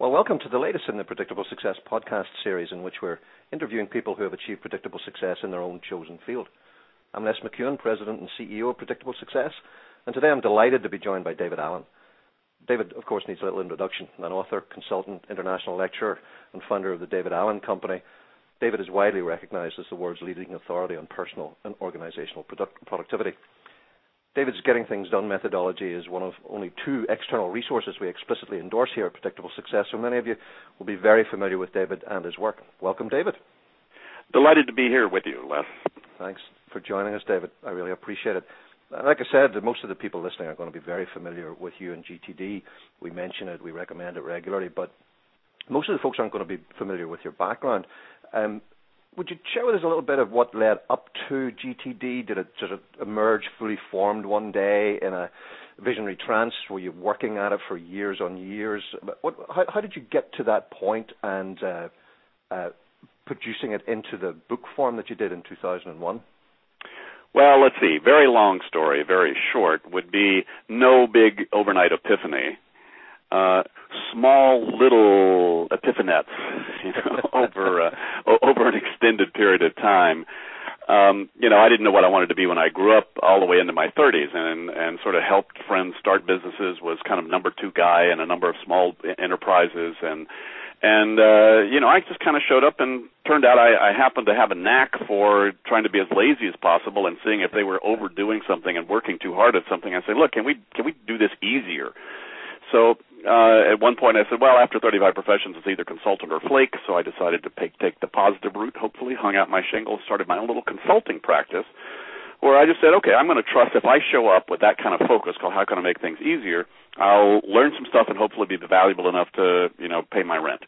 Well, welcome to the latest in the Predictable Success podcast series, in which we're interviewing people who have achieved predictable success in their own chosen field. I'm Les McKeown, President and CEO of Predictable Success, and today I'm delighted to be joined by David Allen. David, of course, needs a little introduction. An author, consultant, international lecturer, and founder of the David Allen Company. David is widely recognized as the world's leading authority on personal and organizational product- productivity. David's Getting Things Done methodology is one of only two external resources we explicitly endorse here at Predictable Success, so many of you will be very familiar with David and his work. Welcome, David. Delighted to be here with you, Les. Thanks for joining us, David. I really appreciate it. Like I said, most of the people listening are going to be very familiar with you and GTD. We mention it, we recommend it regularly, but most of the folks aren't going to be familiar with your background. Um, would you share with us a little bit of what led up to GTD? Did it sort of emerge fully formed one day in a visionary trance? Were you working at it for years on years? What, how, how, did you get to that point and uh, uh, producing it into the book form that you did in 2001? Well, let's see. Very long story, very short, would be no big overnight epiphany. Uh, small little epiphanettes, you know, over uh, over an extended period of time. Um, you know, I didn't know what I wanted to be when I grew up, all the way into my 30s, and and sort of helped friends start businesses. Was kind of number two guy in a number of small enterprises, and and uh you know i just kind of showed up and turned out i i happened to have a knack for trying to be as lazy as possible and seeing if they were overdoing something and working too hard at something i say look can we can we do this easier so uh at one point i said well after 35 professions it's either consultant or flake so i decided to take take the positive route hopefully hung out my shingle started my own little consulting practice where I just said, okay, I'm going to trust if I show up with that kind of focus called how can I make things easier, I'll learn some stuff and hopefully be valuable enough to, you know, pay my rent.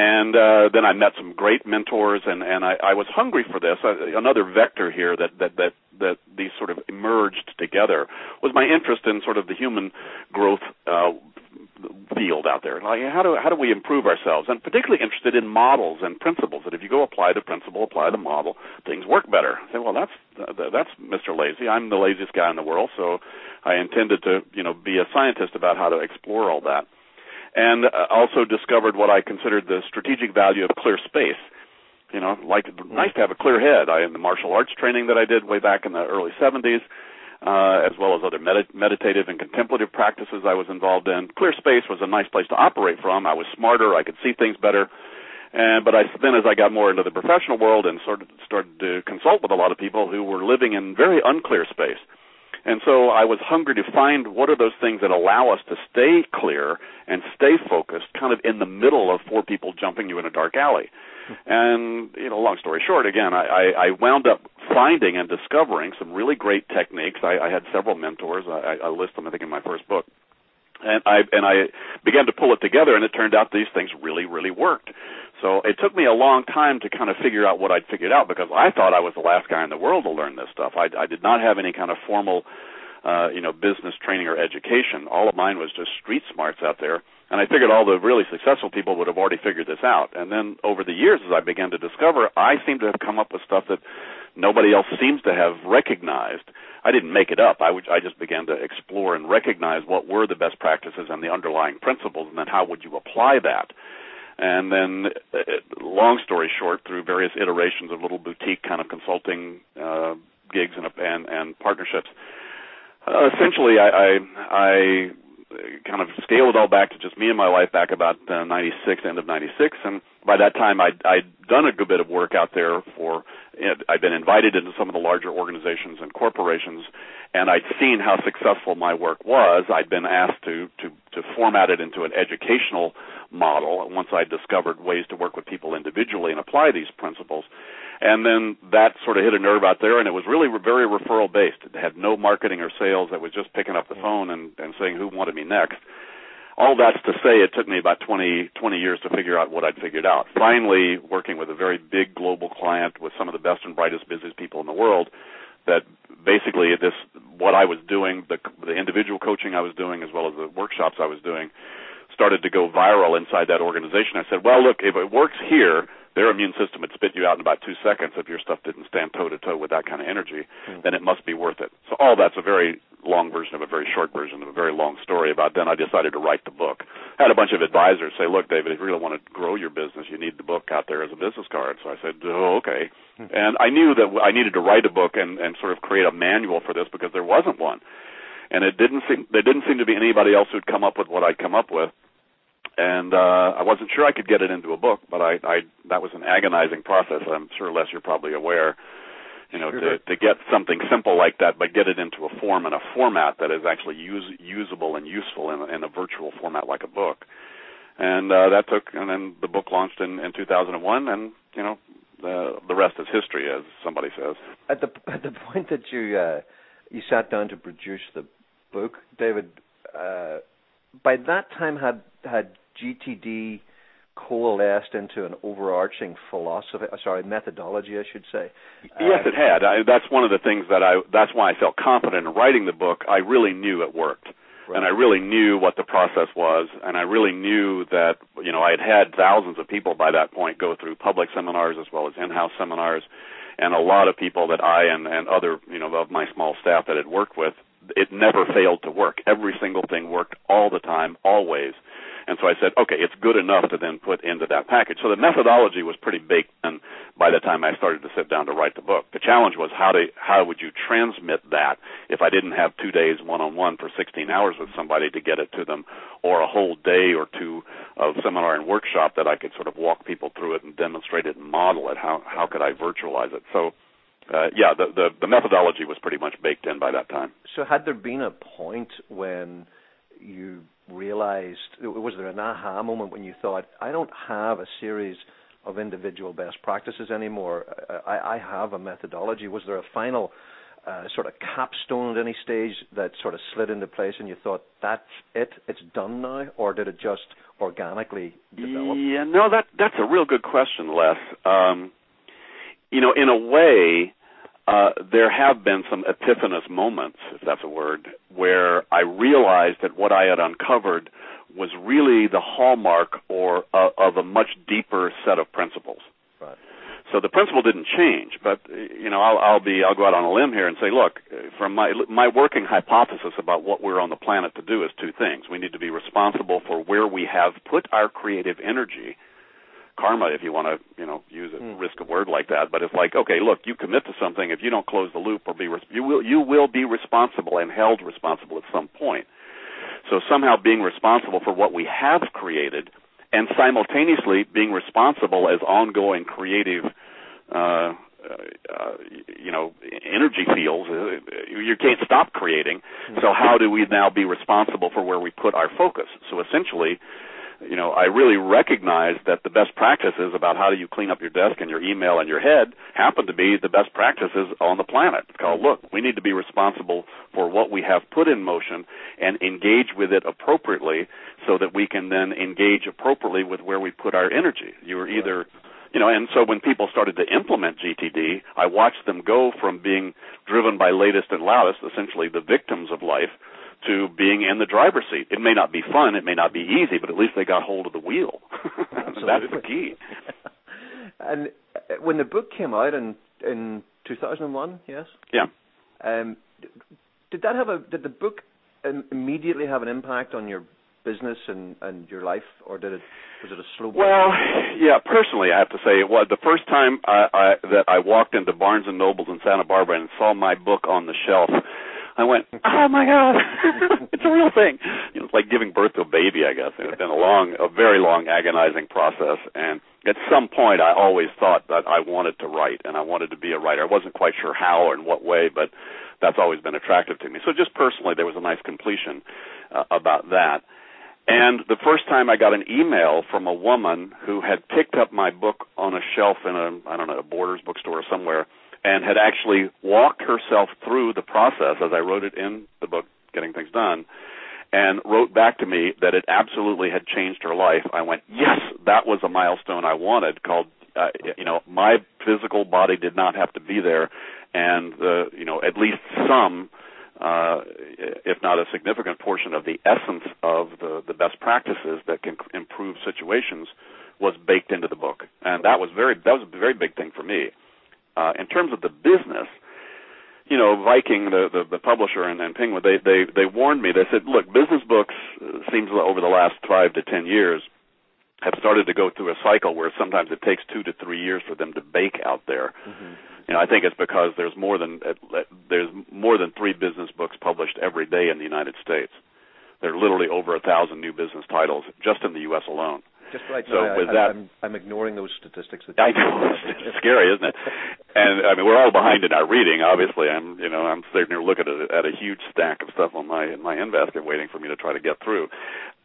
And uh, then I met some great mentors, and and I, I was hungry for this. Uh, another vector here that that that that these sort of emerged together was my interest in sort of the human growth uh, field out there. Like how do how do we improve ourselves? And particularly interested in models and principles. That if you go apply the principle, apply the model, things work better. I say, well, that's that's Mr. Lazy. I'm the laziest guy in the world, so I intended to you know be a scientist about how to explore all that and uh, also discovered what I considered the strategic value of clear space. You know, like nice to have a clear head. I in the martial arts training that I did way back in the early 70s, uh, as well as other med- meditative and contemplative practices I was involved in. Clear space was a nice place to operate from. I was smarter. I could see things better. And but I then as I got more into the professional world and sort of started to consult with a lot of people who were living in very unclear space and so I was hungry to find what are those things that allow us to stay clear and stay focused, kind of in the middle of four people jumping you in a dark alley. Hmm. And you know, long story short, again, I, I wound up finding and discovering some really great techniques. I, I had several mentors. I, I list them, I think, in my first book and I and I began to pull it together, and it turned out these things really, really worked. So it took me a long time to kind of figure out what I'd figured out because I thought I was the last guy in the world to learn this stuff. I, I did not have any kind of formal, uh, you know, business training or education. All of mine was just street smarts out there. And I figured all the really successful people would have already figured this out. And then over the years, as I began to discover, I seem to have come up with stuff that nobody else seems to have recognized. I didn't make it up. I, would, I just began to explore and recognize what were the best practices and the underlying principles, and then how would you apply that and then, uh, long story short, through various iterations of little boutique kind of consulting uh, gigs and and, and partnerships, uh, essentially, I, I I kind of scaled it all back to just me and my wife back about uh, 96, end of 96, and by that time I'd, I'd done a good bit of work out there for I'd been invited into some of the larger organizations and corporations, and I'd seen how successful my work was. I'd been asked to to to format it into an educational model once I discovered ways to work with people individually and apply these principles. And then that sort of hit a nerve out there, and it was really very referral based. It had no marketing or sales. It was just picking up the phone and, and saying who wanted me next all that's to say it took me about 20, 20 years to figure out what I'd figured out. Finally, working with a very big global client with some of the best and brightest business people in the world, that basically this what I was doing, the the individual coaching I was doing as well as the workshops I was doing, started to go viral inside that organization. I said, well, look, if it works here, their immune system would spit you out in about two seconds if your stuff didn't stand toe to toe with that kind of energy. Mm. Then it must be worth it. So all that's a very long version of a very short version of a very long story about then I decided to write the book. I had a bunch of advisors say, "Look, David, if you really want to grow your business, you need the book out there as a business card." So I said, "Oh, okay." Hmm. And I knew that I needed to write a book and and sort of create a manual for this because there wasn't one. And it didn't seem there didn't seem to be anybody else who'd come up with what I'd come up with and uh, I wasn't sure I could get it into a book, but I, I that was an agonizing process. I'm sure, Les, you're probably aware. You know, to to get something simple like that, but get it into a form and a format that is actually use, usable and useful in, in a virtual format like a book. And uh, that took, and then the book launched in, in 2001, and you know, the the rest is history, as somebody says. At the at the point that you uh, you sat down to produce the book, David, uh, by that time had had GTD coalesced into an overarching philosophy, uh, sorry, methodology, I should say. Yes, it had. I, that's one of the things that I. That's why I felt confident in writing the book. I really knew it worked. Right. And I really knew what the process was, and I really knew that you know I had had thousands of people by that point go through public seminars as well as in-house seminars, and a lot of people that I and and other you know of my small staff that had worked with, it never failed to work. Every single thing worked all the time, always. And so I said, okay, it's good enough to then put into that package. So the methodology was pretty baked in by the time I started to sit down to write the book. The challenge was how to how would you transmit that if I didn't have two days one on one for 16 hours with somebody to get it to them, or a whole day or two of seminar and workshop that I could sort of walk people through it and demonstrate it and model it. How how could I virtualize it? So. Uh, yeah, the, the the methodology was pretty much baked in by that time. So, had there been a point when you realized was there an aha moment when you thought I don't have a series of individual best practices anymore. I, I have a methodology. Was there a final uh, sort of capstone at any stage that sort of slid into place and you thought that's it it's done now or did it just organically develop? Yeah no that that's a real good question Les. Um, you know in a way uh, there have been some epiphanous moments, if that's a word, where I realized that what I had uncovered was really the hallmark or uh, of a much deeper set of principles. Right. So the principle didn't change, but you know, I'll, I'll be, I'll go out on a limb here and say, look, from my my working hypothesis about what we're on the planet to do is two things. We need to be responsible for where we have put our creative energy karma if you want to you know use a mm. risk a word like that but it's like okay look you commit to something if you don't close the loop or be you will you will be responsible and held responsible at some point. So somehow being responsible for what we have created and simultaneously being responsible as ongoing creative uh, uh, you know energy fields uh, you can't stop creating. So how do we now be responsible for where we put our focus? So essentially you know, I really recognize that the best practices about how do you clean up your desk and your email and your head happen to be the best practices on the planet. It's called, look, we need to be responsible for what we have put in motion and engage with it appropriately so that we can then engage appropriately with where we put our energy. You are either you know, and so when people started to implement GTD, I watched them go from being driven by latest and loudest, essentially the victims of life, to being in the driver's seat. It may not be fun, it may not be easy, but at least they got hold of the wheel. That's the key. and uh, when the book came out in in 2001, yes. Yeah. Um, did that have a did the book immediately have an impact on your business and and your life, or did it was it a slow? Well, yeah. Personally, I have to say it was the first time I, I, that I walked into Barnes and Nobles in Santa Barbara and saw my book on the shelf. I went, oh my god, it's a real thing. You know, it's like giving birth to a baby, I guess. It's been a long, a very long, agonizing process. And at some point, I always thought that I wanted to write, and I wanted to be a writer. I wasn't quite sure how or in what way, but that's always been attractive to me. So just personally, there was a nice completion uh, about that. And the first time I got an email from a woman who had picked up my book on a shelf in a, I don't know, a Borders bookstore or somewhere and had actually walked herself through the process as I wrote it in the book, Getting Things Done, and wrote back to me that it absolutely had changed her life. I went, yes, that was a milestone I wanted. Called, uh, you know, my physical body did not have to be there, and the, you know, at least some. Uh, if not a significant portion of the essence of the, the best practices that can improve situations was baked into the book, and that was very that was a very big thing for me. Uh, in terms of the business, you know, Viking, the the, the publisher, and, and Penguin, they they they warned me. They said, look, business books uh, seems over the last five to ten years have started to go through a cycle where sometimes it takes two to three years for them to bake out there. Mm-hmm. You know, I think it's because there's more than there's more than three business books published every day in the United States. There are literally over a thousand new business titles just in the U.S. alone. Just right so now, with I, that, I'm, I'm ignoring those statistics. That I know it's scary, isn't it? And I mean, we're all behind in our reading. Obviously, I'm you know I'm sitting here looking at a, at a huge stack of stuff on my in my in basket, waiting for me to try to get through.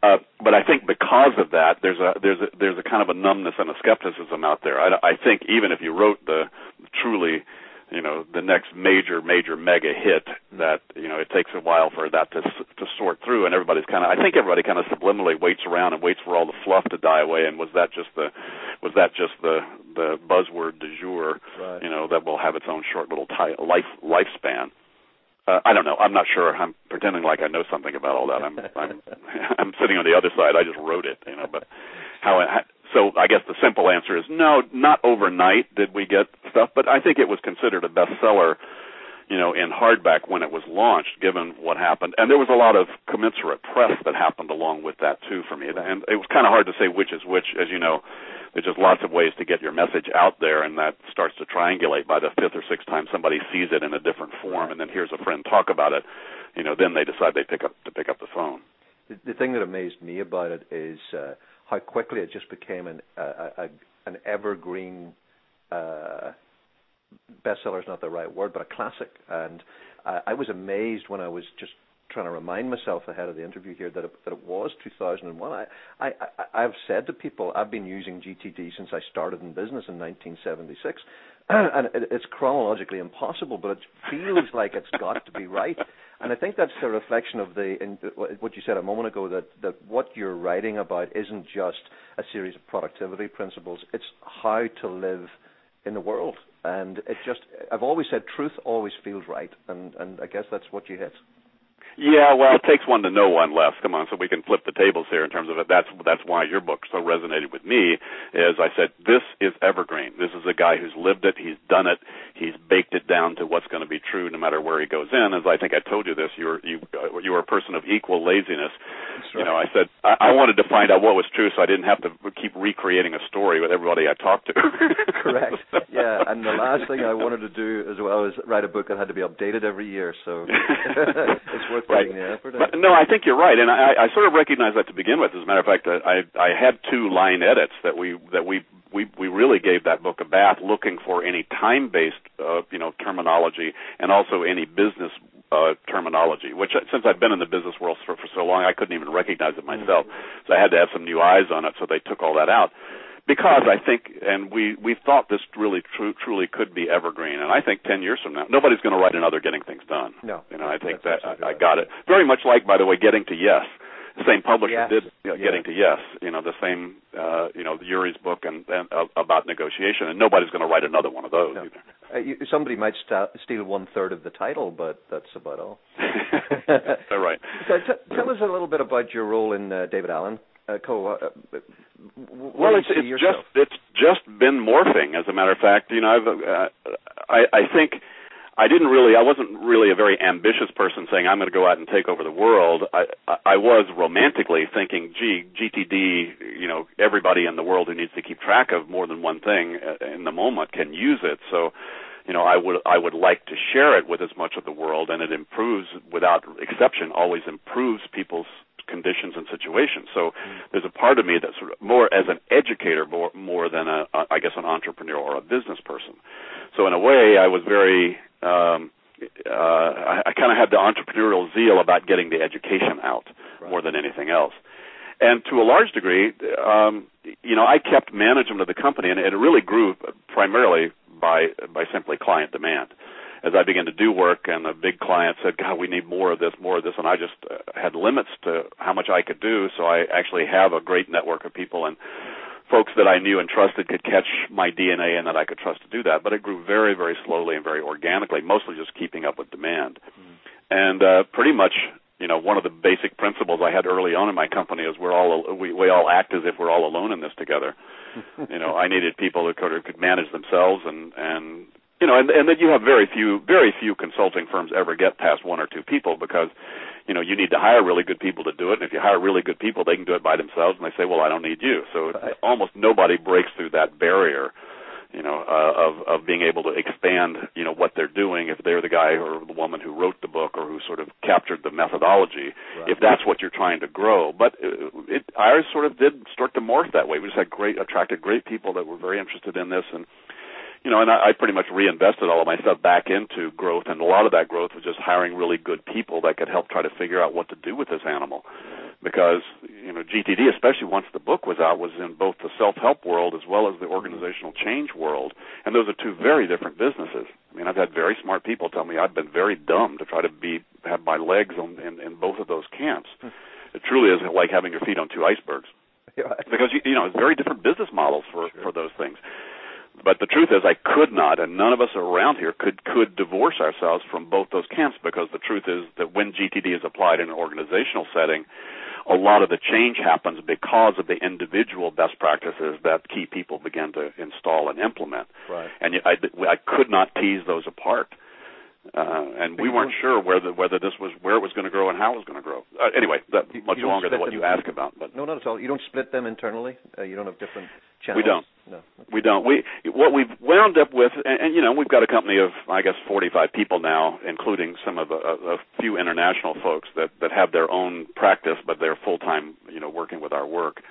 Uh, but I think because of that, there's a there's a there's a kind of a numbness and a skepticism out there. I, I think even if you wrote the truly you know the next major major mega hit that you know it takes a while for that to to sort through and everybody's kind of I think everybody kind of subliminally waits around and waits for all the fluff to die away and was that just the was that just the the buzzword du jour right. you know that will have its own short little t- life lifespan uh, I don't know. I'm not sure. I'm pretending like I know something about all that. I'm I'm I'm sitting on the other side. I just wrote it, you know. But how, how so I guess the simple answer is no, not overnight did we get stuff, but I think it was considered a bestseller, you know, in hardback when it was launched, given what happened. And there was a lot of commensurate press that happened along with that too for me. And it was kind of hard to say which is which, as you know. There's just lots of ways to get your message out there, and that starts to triangulate by the fifth or sixth time somebody sees it in a different form, and then hears a friend talk about it. You know, then they decide they pick up to pick up the phone. The, the thing that amazed me about it is. Uh, how quickly it just became an evergreen uh, bestseller is not the right word, but a classic. And I was amazed when I was just trying to remind myself ahead of the interview here that it, that it was 2001. I, I, I, I've said to people I've been using GTD since I started in business in 1976, and it, it's chronologically impossible, but it feels like it's got to be right. And I think that's a reflection of the in, what you said a moment ago that that what you're writing about isn't just a series of productivity principles; it's how to live in the world. And it just I've always said truth always feels right, and and I guess that's what you hit. Yeah, well, it takes one to know one Les. Come on, so we can flip the tables here in terms of it. That's that's why your book so resonated with me. Is I said this is evergreen. This is a guy who's lived it. He's done it. He's baked it down to what's going to be true no matter where he goes in. As I think I told you this, you're you uh, you were a person of equal laziness. Right. You know, I said I, I wanted to find out what was true, so I didn't have to keep recreating a story with everybody I talked to. Correct. Yeah, and the last thing I wanted to do as well is write a book that had to be updated every year. So it's worth right. But, no, I think you're right, and I, I sort of recognize that to begin with. As a matter of fact, I I had two line edits that we that we we we really gave that book a bath, looking for any time based uh, you know terminology and also any business uh, terminology. Which uh, since I've been in the business world for for so long, I couldn't even recognize it myself. Mm-hmm. So I had to have some new eyes on it. So they took all that out because I think, and we we thought this really tru- truly could be evergreen, and I think ten years from now, nobody's going to write another Getting Things Done. No, you know, I think that I, I got it very much like, by the way, Getting to Yes. The same publisher yes. did you know. Getting to Yes. You know, the same, uh, you know, Ury's book and, and uh, about negotiation, and nobody's going to write another one of those no. either. Uh, you, somebody might st- steal one third of the title, but that's about all. all right. So t- tell us a little bit about your role in uh, David Allen uh, Co. Uh, well, it's it's just it's just been morphing. As a matter of fact, you know, I've uh, I I think I didn't really I wasn't really a very ambitious person saying I'm going to go out and take over the world. I I was romantically thinking, gee, GTD, you know, everybody in the world who needs to keep track of more than one thing uh, in the moment can use it. So you know, I would I would like to share it with as much of the world, and it improves without exception, always improves people's conditions and situations. So mm. there's a part of me that's sort of more as an educator more more than a I guess an entrepreneur or a business person. So in a way, I was very um, uh, I, I kind of had the entrepreneurial zeal about getting the education out right. more than anything else. And to a large degree, um, you know, I kept management of the company, and it really grew primarily by by simply client demand as I began to do work and a big client said, God, we need more of this, more of this, and I just uh, had limits to how much I could do. So I actually have a great network of people and folks that I knew and trusted could catch my DNA and that I could trust to do that. But it grew very, very slowly and very organically, mostly just keeping up with demand. Mm. And uh, pretty much, you know, one of the basic principles I had early on in my company is we're all we, we all act as if we're all alone in this together. you know, I needed people who could, who could manage themselves and and you know, and, and then you have very few, very few consulting firms ever get past one or two people because, you know, you need to hire really good people to do it. And if you hire really good people, they can do it by themselves, and they say, well, I don't need you. So right. almost nobody breaks through that barrier you know, uh, of of being able to expand, you know, what they're doing if they're the guy or the woman who wrote the book or who sort of captured the methodology, right. if that's what you're trying to grow. But uh, it, ours sort of did start to morph that way. We just had great, attracted great people that were very interested in this, and you know, and I, I pretty much reinvested all of my stuff back into growth, and a lot of that growth was just hiring really good people that could help try to figure out what to do with this animal because you know GTD, especially once the book was out, was in both the self-help world as well as the organizational change world, and those are two very different businesses. I mean, I've had very smart people tell me I've been very dumb to try to be have my legs on in, in both of those camps. Hmm. It truly is like having your feet on two icebergs, because you, you know it's very different business models for sure. for those things. But the truth is, I could not, and none of us around here could could divorce ourselves from both those camps because the truth is that when GTD is applied in an organizational setting, a lot of the change happens because of the individual best practices that key people begin to install and implement. Right. And I, I could not tease those apart. Uh, and we weren't sure whether whether this was where it was going to grow and how it was going to grow. Uh, anyway, that you, much you longer than what you ask about. But no, not at all. You don't split them internally. Uh, you don't have different channels. We don't. No. Okay. We don't. We what we've wound up with, and, and you know, we've got a company of I guess 45 people now, including some of a, a few international folks that that have their own practice, but they're full time, you know, working with our work.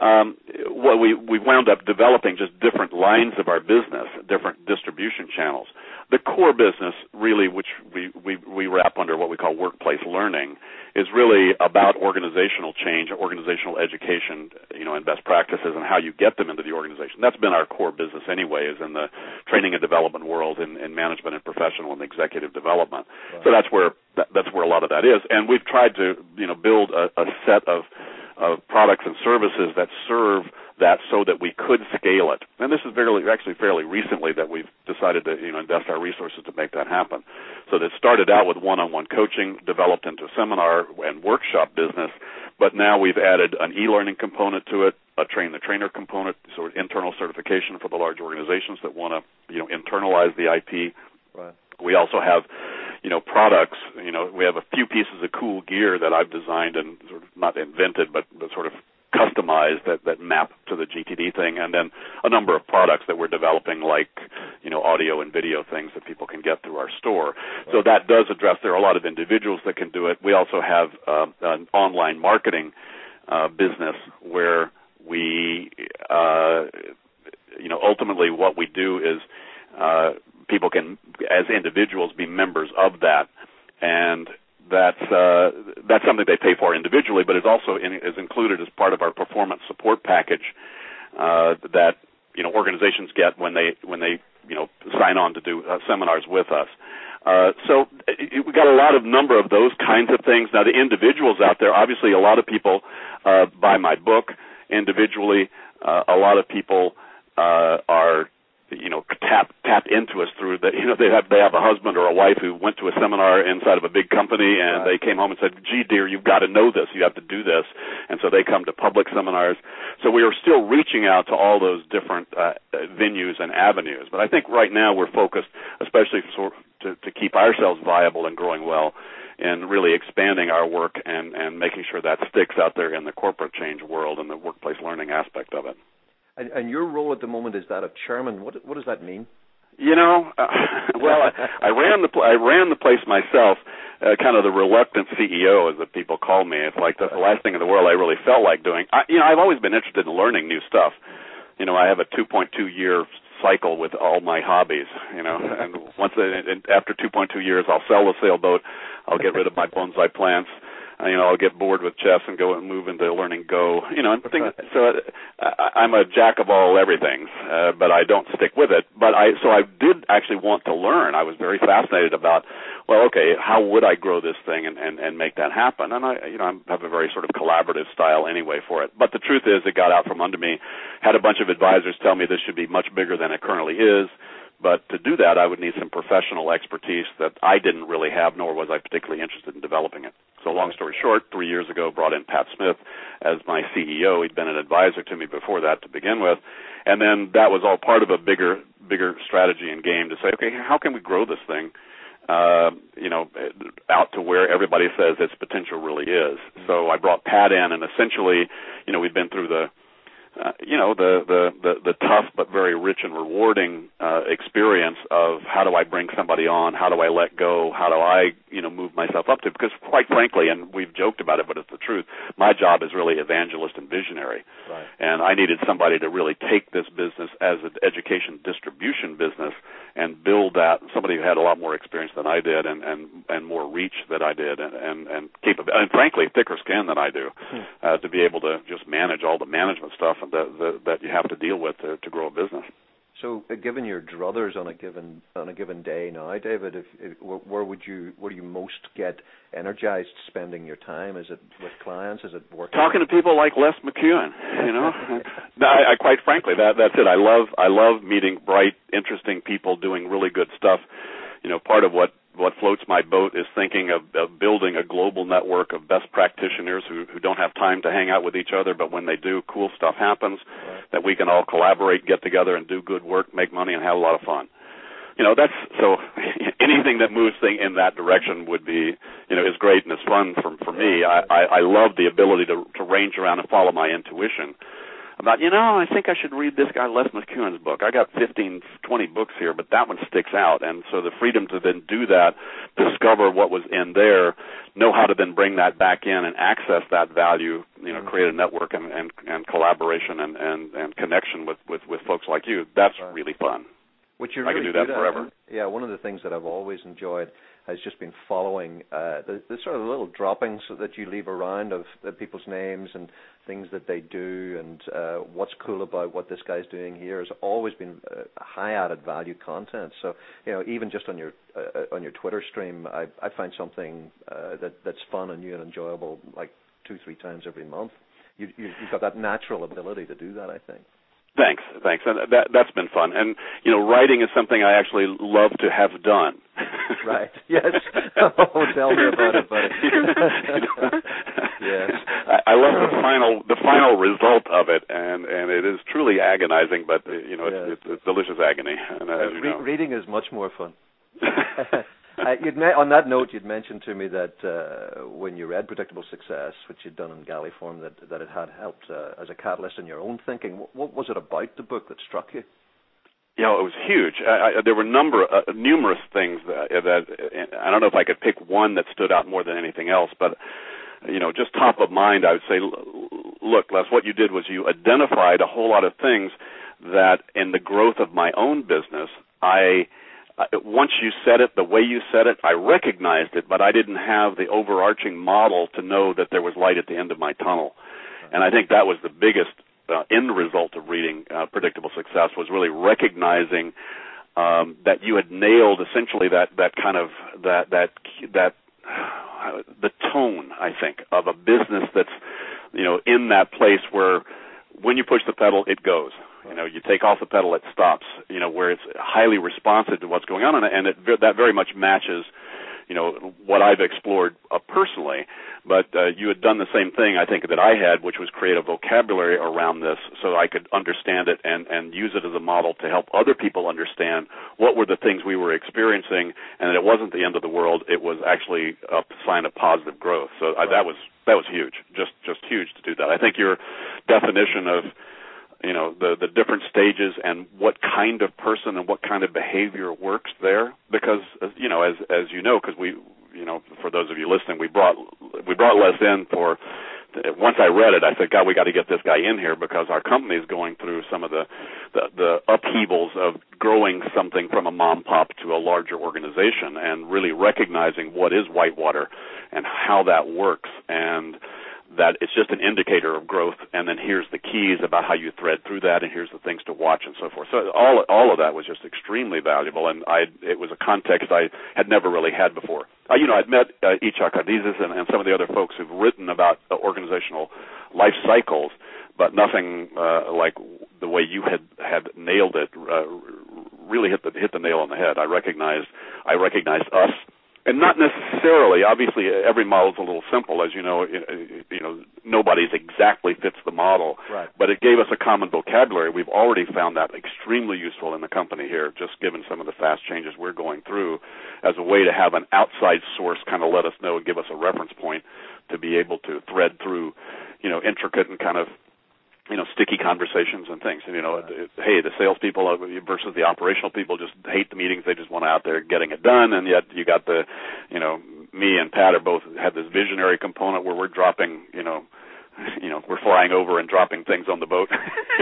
Um, what we we wound up developing just different lines of our business, different distribution channels. The core business, really, which we, we we wrap under what we call workplace learning, is really about organizational change, organizational education, you know, and best practices, and how you get them into the organization. That's been our core business, anyway, is in the training and development world, in, in management and professional and executive development. Right. So that's where that, that's where a lot of that is, and we've tried to you know build a, a set of of products and services that serve that so that we could scale it. And this is fairly, actually fairly recently that we've decided to you know invest our resources to make that happen. So that started out with one-on-one coaching, developed into seminar and workshop business, but now we've added an e-learning component to it, a train the trainer component, sort of internal certification for the large organizations that want to you know internalize the IP. Right. We also have you know products you know we have a few pieces of cool gear that I've designed and sort of not invented but, but sort of customized that that map to the GTD thing. And then a number of products that we're developing like you know audio and video things that people can get through our store. So that does address there are a lot of individuals that can do it. We also have uh, an online marketing uh, business where we uh, you know ultimately what we do is uh, people can, as individuals, be members of that, and that's uh, that's something they pay for individually, but is also in, is included as part of our performance support package uh, that you know organizations get when they when they you know sign on to do uh, seminars with us. Uh, so it, we got a lot of number of those kinds of things. Now the individuals out there, obviously, a lot of people uh, buy my book individually. Uh, a lot of people uh, are you know tap tap into us through that you know they have they have a husband or a wife who went to a seminar inside of a big company and right. they came home and said gee dear you've got to know this. You have to do this. And so they come to public seminars. So we are still reaching out to all those different uh, venues and avenues. But i think right now we're focused especially for, to, to keep ourselves viable and growing well and really expanding our work and and making sure that sticks out there in the corporate change world and the workplace learning aspect of it and, and your role at the moment is that of chairman. What what does that mean? You know, uh, well, I, I ran the pl- I ran the place myself, uh, kind of the reluctant CEO, as the people call me. It's like that's the last thing in the world I really felt like doing. I, you know, I've always been interested in learning new stuff. You know, I have a 2.2 year cycle with all my hobbies. You know, and once and after 2.2 years, I'll sell the sailboat. I'll get rid of my bonsai plants you know, I'll get bored with chess and go and move into learning Go. You know, and things, so I, I'm a jack of all everything, uh, but I don't stick with it. But I, so I did actually want to learn. I was very fascinated about, well, okay, how would I grow this thing and and, and make that happen? And I, you know, I have a very sort of collaborative style anyway for it. But the truth is, it got out from under me. Had a bunch of advisors tell me this should be much bigger than it currently is. But to do that, I would need some professional expertise that I didn't really have, nor was I particularly interested in developing it. So, long story short, three years ago, brought in Pat Smith as my CEO. He'd been an advisor to me before that to begin with, and then that was all part of a bigger bigger strategy and game to say, okay, how can we grow this thing? Uh, you know, out to where everybody says its potential really is. So I brought Pat in, and essentially, you know, we've been through the uh, you know the, the the the tough but very rich and rewarding uh, experience of how do I bring somebody on, how do I let go, how do I you know move myself up to because quite frankly, and we've joked about it, but it's the truth. My job is really evangelist and visionary, right. and I needed somebody to really take this business as an education distribution business and build that. Somebody who had a lot more experience than I did, and and and more reach than I did, and and and capable, and frankly thicker skin than I do, hmm. uh, to be able to just manage all the management stuff that that, that you have to deal with to, to grow a business. So, uh, given your druthers on a given on a given day now, David, if, if, where would you where do you most get energized spending your time? Is it with clients? Is it working? Talking to people like Les McKeown. You know, I, I quite frankly that that's it. I love I love meeting bright, interesting people doing really good stuff. You know, part of what what floats my boat is thinking of, of building a global network of best practitioners who, who don't have time to hang out with each other, but when they do, cool stuff happens. Right. That we can all collaborate, get together, and do good work, make money, and have a lot of fun. You know, that's so. anything that moves thing in that direction would be, you know, is great and is fun for for me. I I, I love the ability to to range around and follow my intuition about, you know, I think I should read this guy Les McKeown's book. I got 15, 20 books here, but that one sticks out. And so the freedom to then do that, discover what was in there, know how to then bring that back in and access that value, you know, mm-hmm. create a network and, and, and collaboration and, and, and connection with, with, with folks like you. That's right. really fun. Which you really I can do that forever. Yeah, one of the things that I've always enjoyed has just been following uh, the, the sort of little droppings that you leave around of uh, people's names and things that they do and uh, what's cool about what this guy's doing here has always been uh, high added value content. So you know, even just on your uh, on your Twitter stream, I, I find something uh, that that's fun and new and enjoyable like two three times every month. You, you, you've got that natural ability to do that, I think. Thanks, thanks. And that that's been fun. And you know, writing is something I actually love to have done. right. Yes. Oh, tell me about it, buddy. yes. I, I love the final the final result of it, and and it is truly agonizing, but you know, it's, yes. it's, it's delicious agony. And, uh, re- reading is much more fun. Uh, you'd ma- on that note, you'd mentioned to me that uh, when you read Predictable Success, which you'd done in galley form, that that it had helped uh, as a catalyst in your own thinking. What, what, was it about the book that struck you? You know, it was huge. I, I, there were number, uh, numerous things that, that I don't know if I could pick one that stood out more than anything else, but you know, just top of mind, I would say, look, Les, what you did was you identified a whole lot of things that in the growth of my own business, I uh, once you said it the way you said it, I recognized it, but I didn't have the overarching model to know that there was light at the end of my tunnel. And I think that was the biggest uh, end result of reading uh, Predictable Success was really recognizing um, that you had nailed essentially that that kind of that that that uh, the tone I think of a business that's you know in that place where when you push the pedal it goes you know, you take off the pedal, it stops. You know, where it's highly responsive to what's going on, and, and it, that very much matches, you know, what I've explored uh, personally. But uh, you had done the same thing, I think, that I had, which was create a vocabulary around this, so I could understand it and and use it as a model to help other people understand what were the things we were experiencing, and that it wasn't the end of the world. It was actually a sign of positive growth. So right. I, that was that was huge, just just huge to do that. I think your definition of you know the the different stages and what kind of person and what kind of behavior works there. Because you know as as you know because we you know for those of you listening we brought we brought Les in for once I read it I said God we got to get this guy in here because our company is going through some of the, the the upheavals of growing something from a mom pop to a larger organization and really recognizing what is whitewater and how that works. And that it's just an indicator of growth, and then here's the keys about how you thread through that, and here's the things to watch and so forth. So all all of that was just extremely valuable, and I it was a context I had never really had before. Uh, you know, I'd met uh, Adizes and, and some of the other folks who've written about uh, organizational life cycles, but nothing uh, like the way you had had nailed it. Uh, really hit the hit the nail on the head. I recognized I recognized us and not necessarily. Obviously, every model is a little simple, as you know. You know, nobody's exactly fits the model, right. but it gave us a common vocabulary. We've already found that extremely useful in the company here, just given some of the fast changes we're going through, as a way to have an outside source kind of let us know and give us a reference point to be able to thread through, you know, intricate and kind of you know sticky conversations and things. And you know, right. hey, the salespeople versus the operational people just hate the meetings. They just want out there getting it done. And yet you got the, you know, me and Pat are both have this visionary component where we're dropping, you know, you know we're flying over and dropping things on the boat.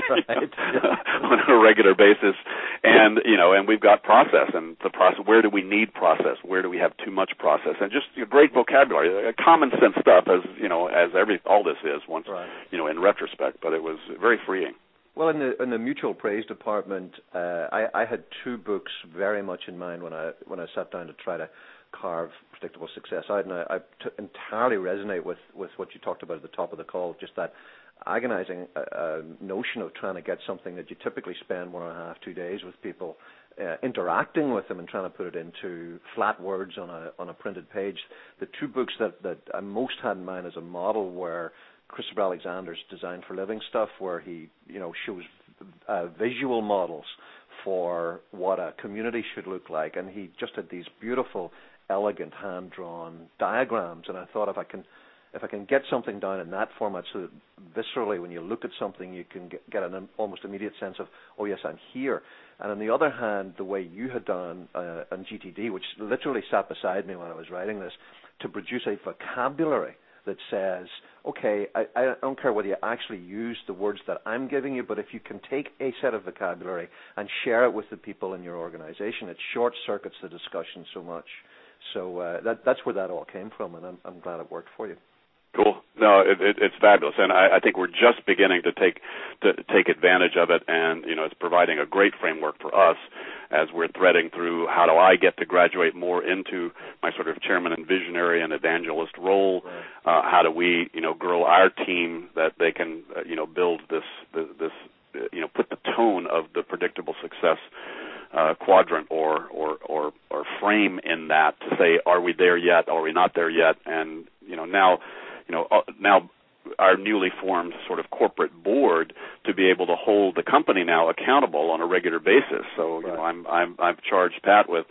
Right. on a regular basis. And you know and we've got process and the process where do we need process? Where do we have too much process? And just you know, great vocabulary uh, common sense stuff as you know as every all this is once right. you know in retrospect but it was very freeing. Well, in the in the mutual praise department, uh, I, I had two books very much in mind when I when I sat down to try to carve predictable success out. And I, I t- entirely resonate with, with what you talked about at the top of the call, just that agonizing uh, uh, notion of trying to get something that you typically spend one and a half, two days with people, uh, interacting with them and trying to put it into flat words on a on a printed page. The two books that that I most had in mind as a model were Christopher Alexander's Design for Living stuff, where he you know shows uh, visual models for what a community should look like, and he just had these beautiful elegant hand drawn diagrams and I thought if I can if I can get something down in that format so that viscerally when you look at something you can get, get an almost immediate sense of oh yes I'm here and on the other hand the way you had done uh, on GTD which literally sat beside me when I was writing this to produce a vocabulary that says, okay, I, I, don't care whether you actually use the words that I'm giving you, but if you can take a set of vocabulary and share it with the people in your organization, it short circuits the discussion so much. So uh, that that's where that all came from, and I'm I'm glad it worked for you. Cool. No, it, it, it's fabulous, and I, I think we're just beginning to take to take advantage of it, and you know, it's providing a great framework for us as we're threading through how do I get to graduate more into my sort of chairman and visionary and evangelist role. Right. Uh, how do we, you know, grow our team that they can, uh, you know, build this this, this uh, you know, put the tone of the predictable success uh, quadrant or, or or or frame in that to say, are we there yet? Are we not there yet? And you know now, you know uh, now our newly formed sort of corporate board to be able to hold the company now accountable on a regular basis. So you right. know I'm I'm I've charged Pat with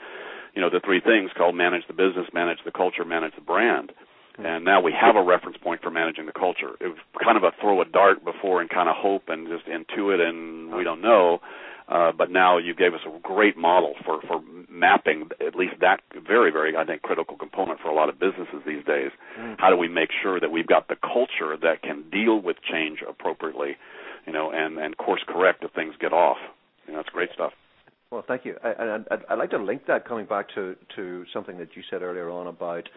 you know the three things called manage the business, manage the culture, manage the brand. Hmm. And now we have a reference point for managing the culture. It was kind of a throw a dart before and kind of hope and just intuit and we don't know. Uh, but now you gave us a great model for, for mapping at least that very, very, I think, critical component for a lot of businesses these days. Mm. How do we make sure that we've got the culture that can deal with change appropriately, you know, and, and course correct if things get off? You know, it's great stuff. Well, thank you. And I'd, I'd like to link that coming back to, to something that you said earlier on about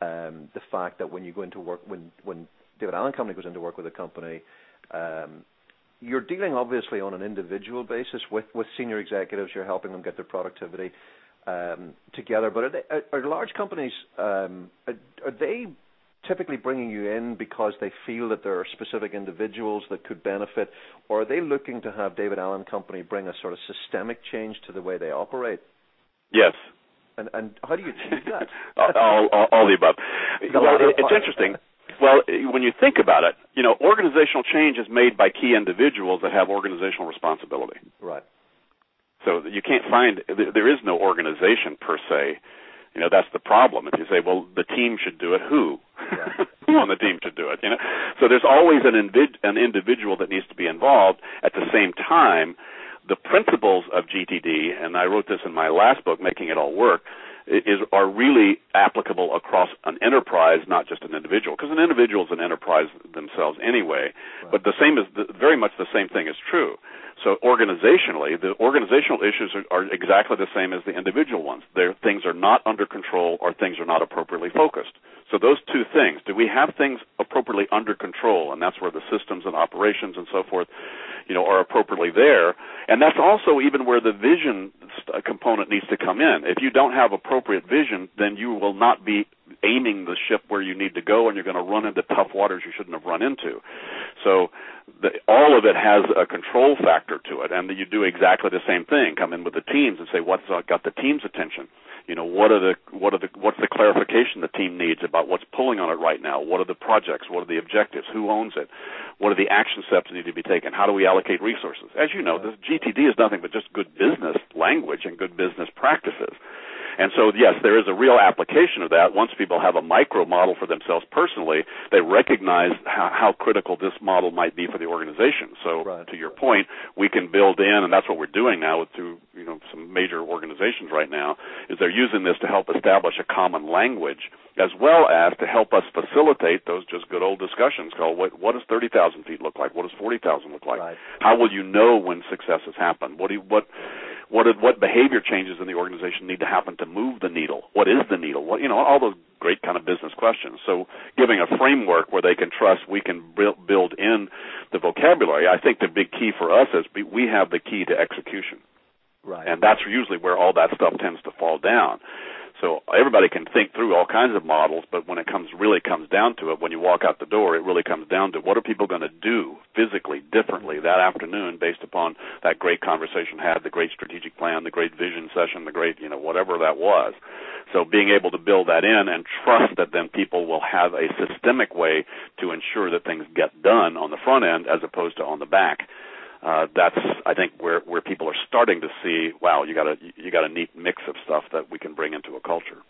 um, the fact that when you go into work, when, when David Allen Company goes into work with a company, um, you're dealing obviously on an individual basis with, with senior executives. You're helping them get their productivity um, together. But are, they, are, are large companies um, are, are, they typically bringing you in because they feel that there are specific individuals that could benefit, or are they looking to have David Allen Company bring a sort of systemic change to the way they operate? Yes. And, and how do you achieve that? all, all, all, the above. Well, it's interesting. Well, eh, when you think about it, you know, organizational change is made by key individuals that have organizational responsibility. Right. So you can't find there is no organization per se. You know, that's the problem. If you say, well, the team should do it, who? Right. who on the team should do it? You know, so there's always an invid- an individual that needs to be involved. At the same time, the principles of GTD, and I wrote this in my last book, Making It All Work is are really applicable across an enterprise, not just an individual, because an individual is an enterprise themselves anyway. Right. But the same is the, very much the same thing is true. So organizationally, the organizational issues are, are exactly the same as the individual ones. Their things are not under control or things are not appropriately focused. So those two things, do we have things appropriately under control? And that's where the systems and operations and so forth, you know, are appropriately there. And that's also even where the vision component needs to come in. If you don't have appropriate vision, then you will not be aiming the ship where you need to go and you're going to run into tough waters you shouldn't have run into. So the, all of it has a control factor to it, and you do exactly the same thing. Come in with the teams and say, "What's uh, got the team's attention?" You know, what are the what are the what's the clarification the team needs about what's pulling on it right now? What are the projects? What are the objectives? Who owns it? What are the action steps that need to be taken? How do we allocate resources? As you know, this GTD is nothing but just good business language and good business practices. And so, yes, there is a real application of that. Once people have a micro model for themselves personally, they recognize how, how critical this model might be for the organization. So, right. to your point, we can build in, and that's what we're doing now with through you know some major organizations right now, is they're using this to help establish a common language as well as to help us facilitate those just good old discussions called what what does 30,000 feet look like? What does 40,000 look like? Right. How will you know when success has happened? What do you, what what are, what behavior changes in the organization need to happen to move the needle? What is the needle? What you know, all those great kind of business questions. So, giving a framework where they can trust we can build in the vocabulary. I think the big key for us is we have the key to execution. Right. And that's usually where all that stuff tends to fall down. So everybody can think through all kinds of models, but when it comes really comes down to it, when you walk out the door, it really comes down to what are people going to do physically differently that afternoon based upon that great conversation had, the great strategic plan, the great vision session, the great, you know, whatever that was. So being able to build that in and trust that then people will have a systemic way to ensure that things get done on the front end as opposed to on the back uh, that's I think where where people are starting to see, wow, you got a you got a neat mix of stuff that we can bring into a culture.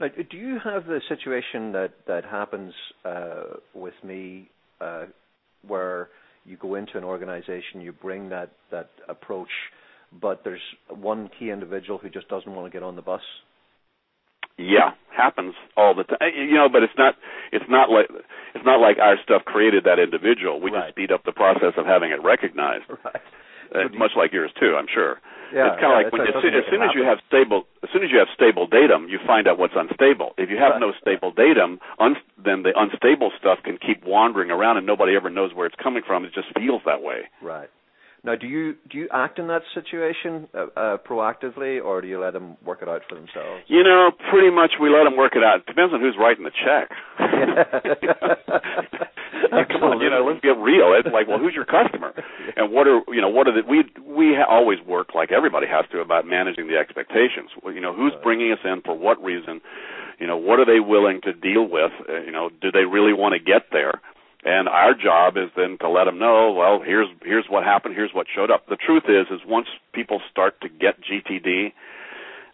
Now, do you have the situation that that happens uh, with me, uh, where you go into an organization, you bring that that approach, but there's one key individual who just doesn't want to get on the bus? Yeah, happens all the time. You know, but it's not it's not like it's not like our stuff created that individual. We right. just speed up the process of having it recognized. Right. Uh, much like yours too, I'm sure. Yeah, it's kind yeah, of like when, as, soon, as soon as you have stable, as soon as you have stable datum, you find out what's unstable. If you have right. no stable datum, un, then the unstable stuff can keep wandering around, and nobody ever knows where it's coming from. It just feels that way. Right. Now, do you do you act in that situation uh, uh, proactively, or do you let them work it out for themselves? You know, pretty much we let them work it out. It depends on who's writing the check. Come on, you know, let's get real. It's like, well, who's your customer, and what are you know what are the we we ha- always work like everybody has to about managing the expectations. Well, you know, who's bringing us in for what reason? You know, what are they willing to deal with? Uh, you know, do they really want to get there? And our job is then to let them know, well, here's here's what happened, here's what showed up. The truth is, is once people start to get GTD,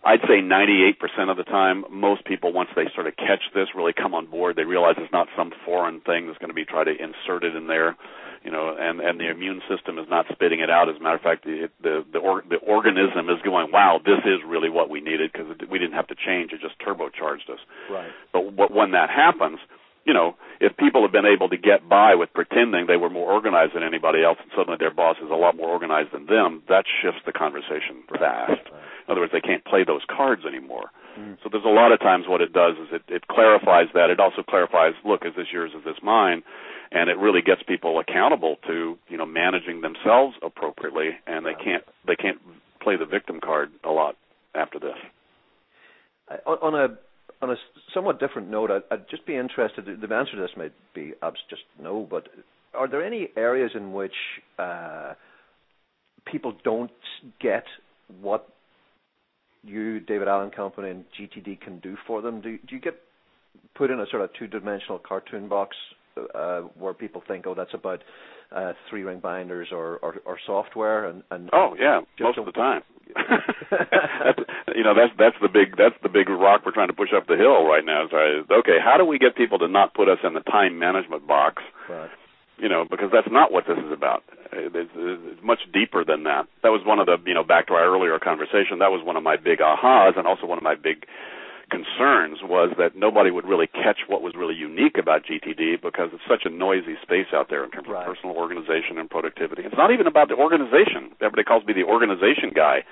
I'd say 98% of the time, most people once they sort of catch this, really come on board. They realize it's not some foreign thing that's going to be try to insert it in there, you know, and and the immune system is not spitting it out. As a matter of fact, the the the, or, the organism is going, wow, this is really what we needed because we didn't have to change; it just turbocharged us. Right. But but when that happens you know, if people have been able to get by with pretending they were more organized than anybody else and suddenly their boss is a lot more organized than them, that shifts the conversation fast. In other words, they can't play those cards anymore. Mm. So there's a lot of times what it does is it, it clarifies that. It also clarifies, look, is this yours, is this mine? And it really gets people accountable to, you know, managing themselves appropriately and they can't they can't play the victim card a lot after this. On a on a somewhat different note, I'd, I'd, just be interested. The answer to this may be just no, but are there any areas in which uh, people don't get what you, David Allen Company, and GTD can do for them? Do, do you get put in a sort of two-dimensional cartoon box uh, where people think, oh, that's about uh, three-ring binders or, or, or software? And, and oh yeah, most of the time. That's, you know, that's that's the big that's the big rock we're trying to push up the hill right now. So, okay, how do we get people to not put us in the time management box? Right. You know, because that's not what this is about. It's, it's much deeper than that. That was one of the, you know, back to our earlier conversation. That was one of my big ahas, and also one of my big concerns was that nobody would really catch what was really unique about GTD because it's such a noisy space out there in terms right. of personal organization and productivity. It's not even about the organization. Everybody calls me the organization guy,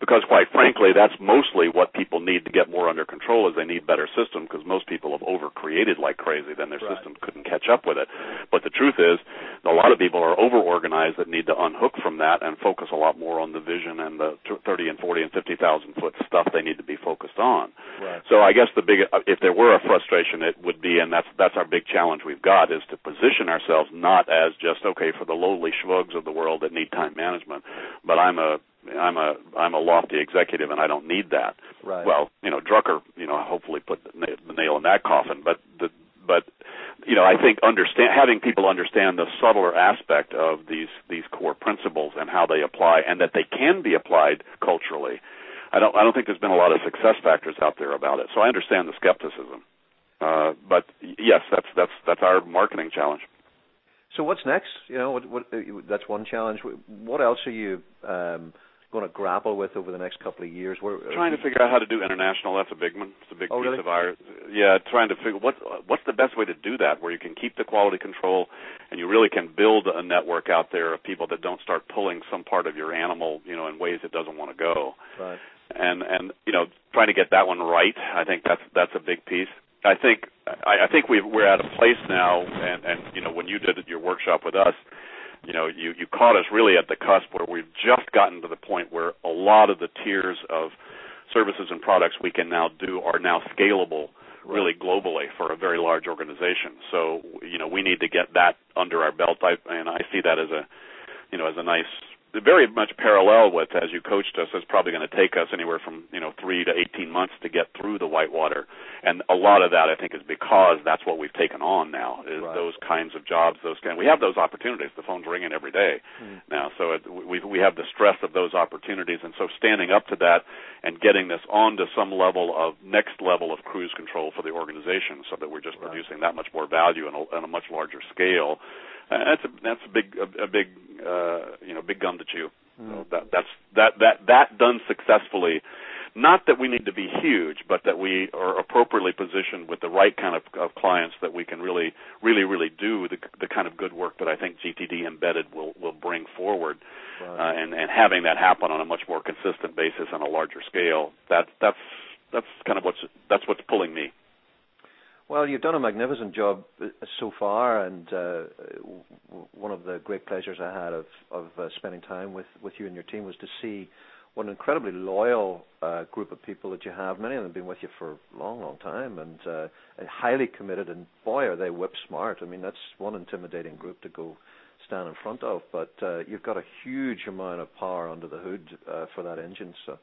because quite frankly, that's mostly what people need to get more under control is they need better system because most people have over created like crazy, then their right. system couldn't catch up with it. But the truth is, a lot of people are over organized that need to unhook from that and focus a lot more on the vision and the 30 and 40 and 50,000 foot stuff they need to be focused on. Right. So I guess the big, uh, if there were a frustration, it would be, and that's that's our big challenge we've got, is to position ourselves not as just okay for the lowly schmugs of the world that need time management, but I'm a I'm a I'm a lofty executive and I don't need that. Right. Well, you know, Drucker, you know, hopefully put the nail in that coffin, but the but you know, I think understand having people understand the subtler aspect of these these core principles and how they apply and that they can be applied culturally. I don't I don't think there's been a lot of success factors out there about it. So I understand the skepticism. Uh, but yes, that's that's that's our marketing challenge. So what's next? You know, what, what, that's one challenge. What else are you um, going to grapple with over the next couple of years? We're uh, trying to figure out how to do international. That's a big one. It's a big oh, piece really? of our yeah. Trying to figure what what's the best way to do that, where you can keep the quality control, and you really can build a network out there of people that don't start pulling some part of your animal, you know, in ways it doesn't want to go. Right. And and you know, trying to get that one right. I think that's that's a big piece. I think I, I think we we're at a place now, and and you know, when you did your workshop with us you know, you, you caught us really at the cusp where we've just gotten to the point where a lot of the tiers of services and products we can now do are now scalable really globally for a very large organization. So, you know, we need to get that under our belt I, and I see that as a you know, as a nice very much parallel with as you coached us It's probably going to take us anywhere from you know three to eighteen months to get through the whitewater, and a lot of that I think is because that's what we've taken on now is right. those kinds of jobs. Those kind we have those opportunities. The phone's ringing every day mm. now, so it, we we have the stress of those opportunities, and so standing up to that and getting this onto some level of next level of cruise control for the organization, so that we're just right. producing that much more value on a, on a much larger scale. That's a that's a big a, a big uh, you know big gum to chew. Mm. So that that's that that that done successfully. Not that we need to be huge, but that we are appropriately positioned with the right kind of, of clients that we can really, really, really do the, the kind of good work that I think GTD embedded will will bring forward, right. uh, and and having that happen on a much more consistent basis on a larger scale. That that's that's kind of what's that's what's pulling me. Well, you've done a magnificent job uh, so far, and uh, one of the great pleasures I had of of uh, spending time with with you and your team was to see what an incredibly loyal uh, group of people that you have. Many of them have been with you for a long, long time, and uh, highly committed. And boy, are they whip smart! I mean, that's one intimidating group to go stand in front of. But uh, you've got a huge amount of power under the hood for that engine. So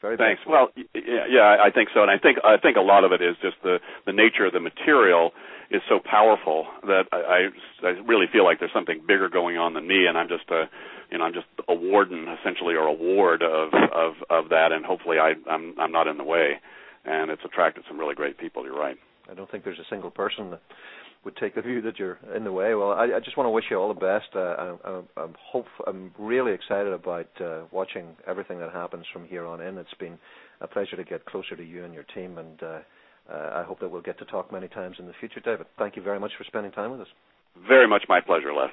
very Thanks. Well, yeah, yeah, I think so, and I think I think a lot of it is just the the nature of the material is so powerful that I I, I really feel like there's something bigger going on than me, and I'm just a you know I'm just a warden essentially or a ward of of of that, and hopefully I I'm I'm not in the way, and it's attracted some really great people. You're right. I don't think there's a single person that would take the view that you're in the way. Well, I, I just want to wish you all the best. Uh, I'm, I'm, I'm hope I'm really excited about uh, watching everything that happens from here on in. It's been a pleasure to get closer to you and your team, and uh, uh, I hope that we'll get to talk many times in the future, David. Thank you very much for spending time with us. Very much my pleasure, Les.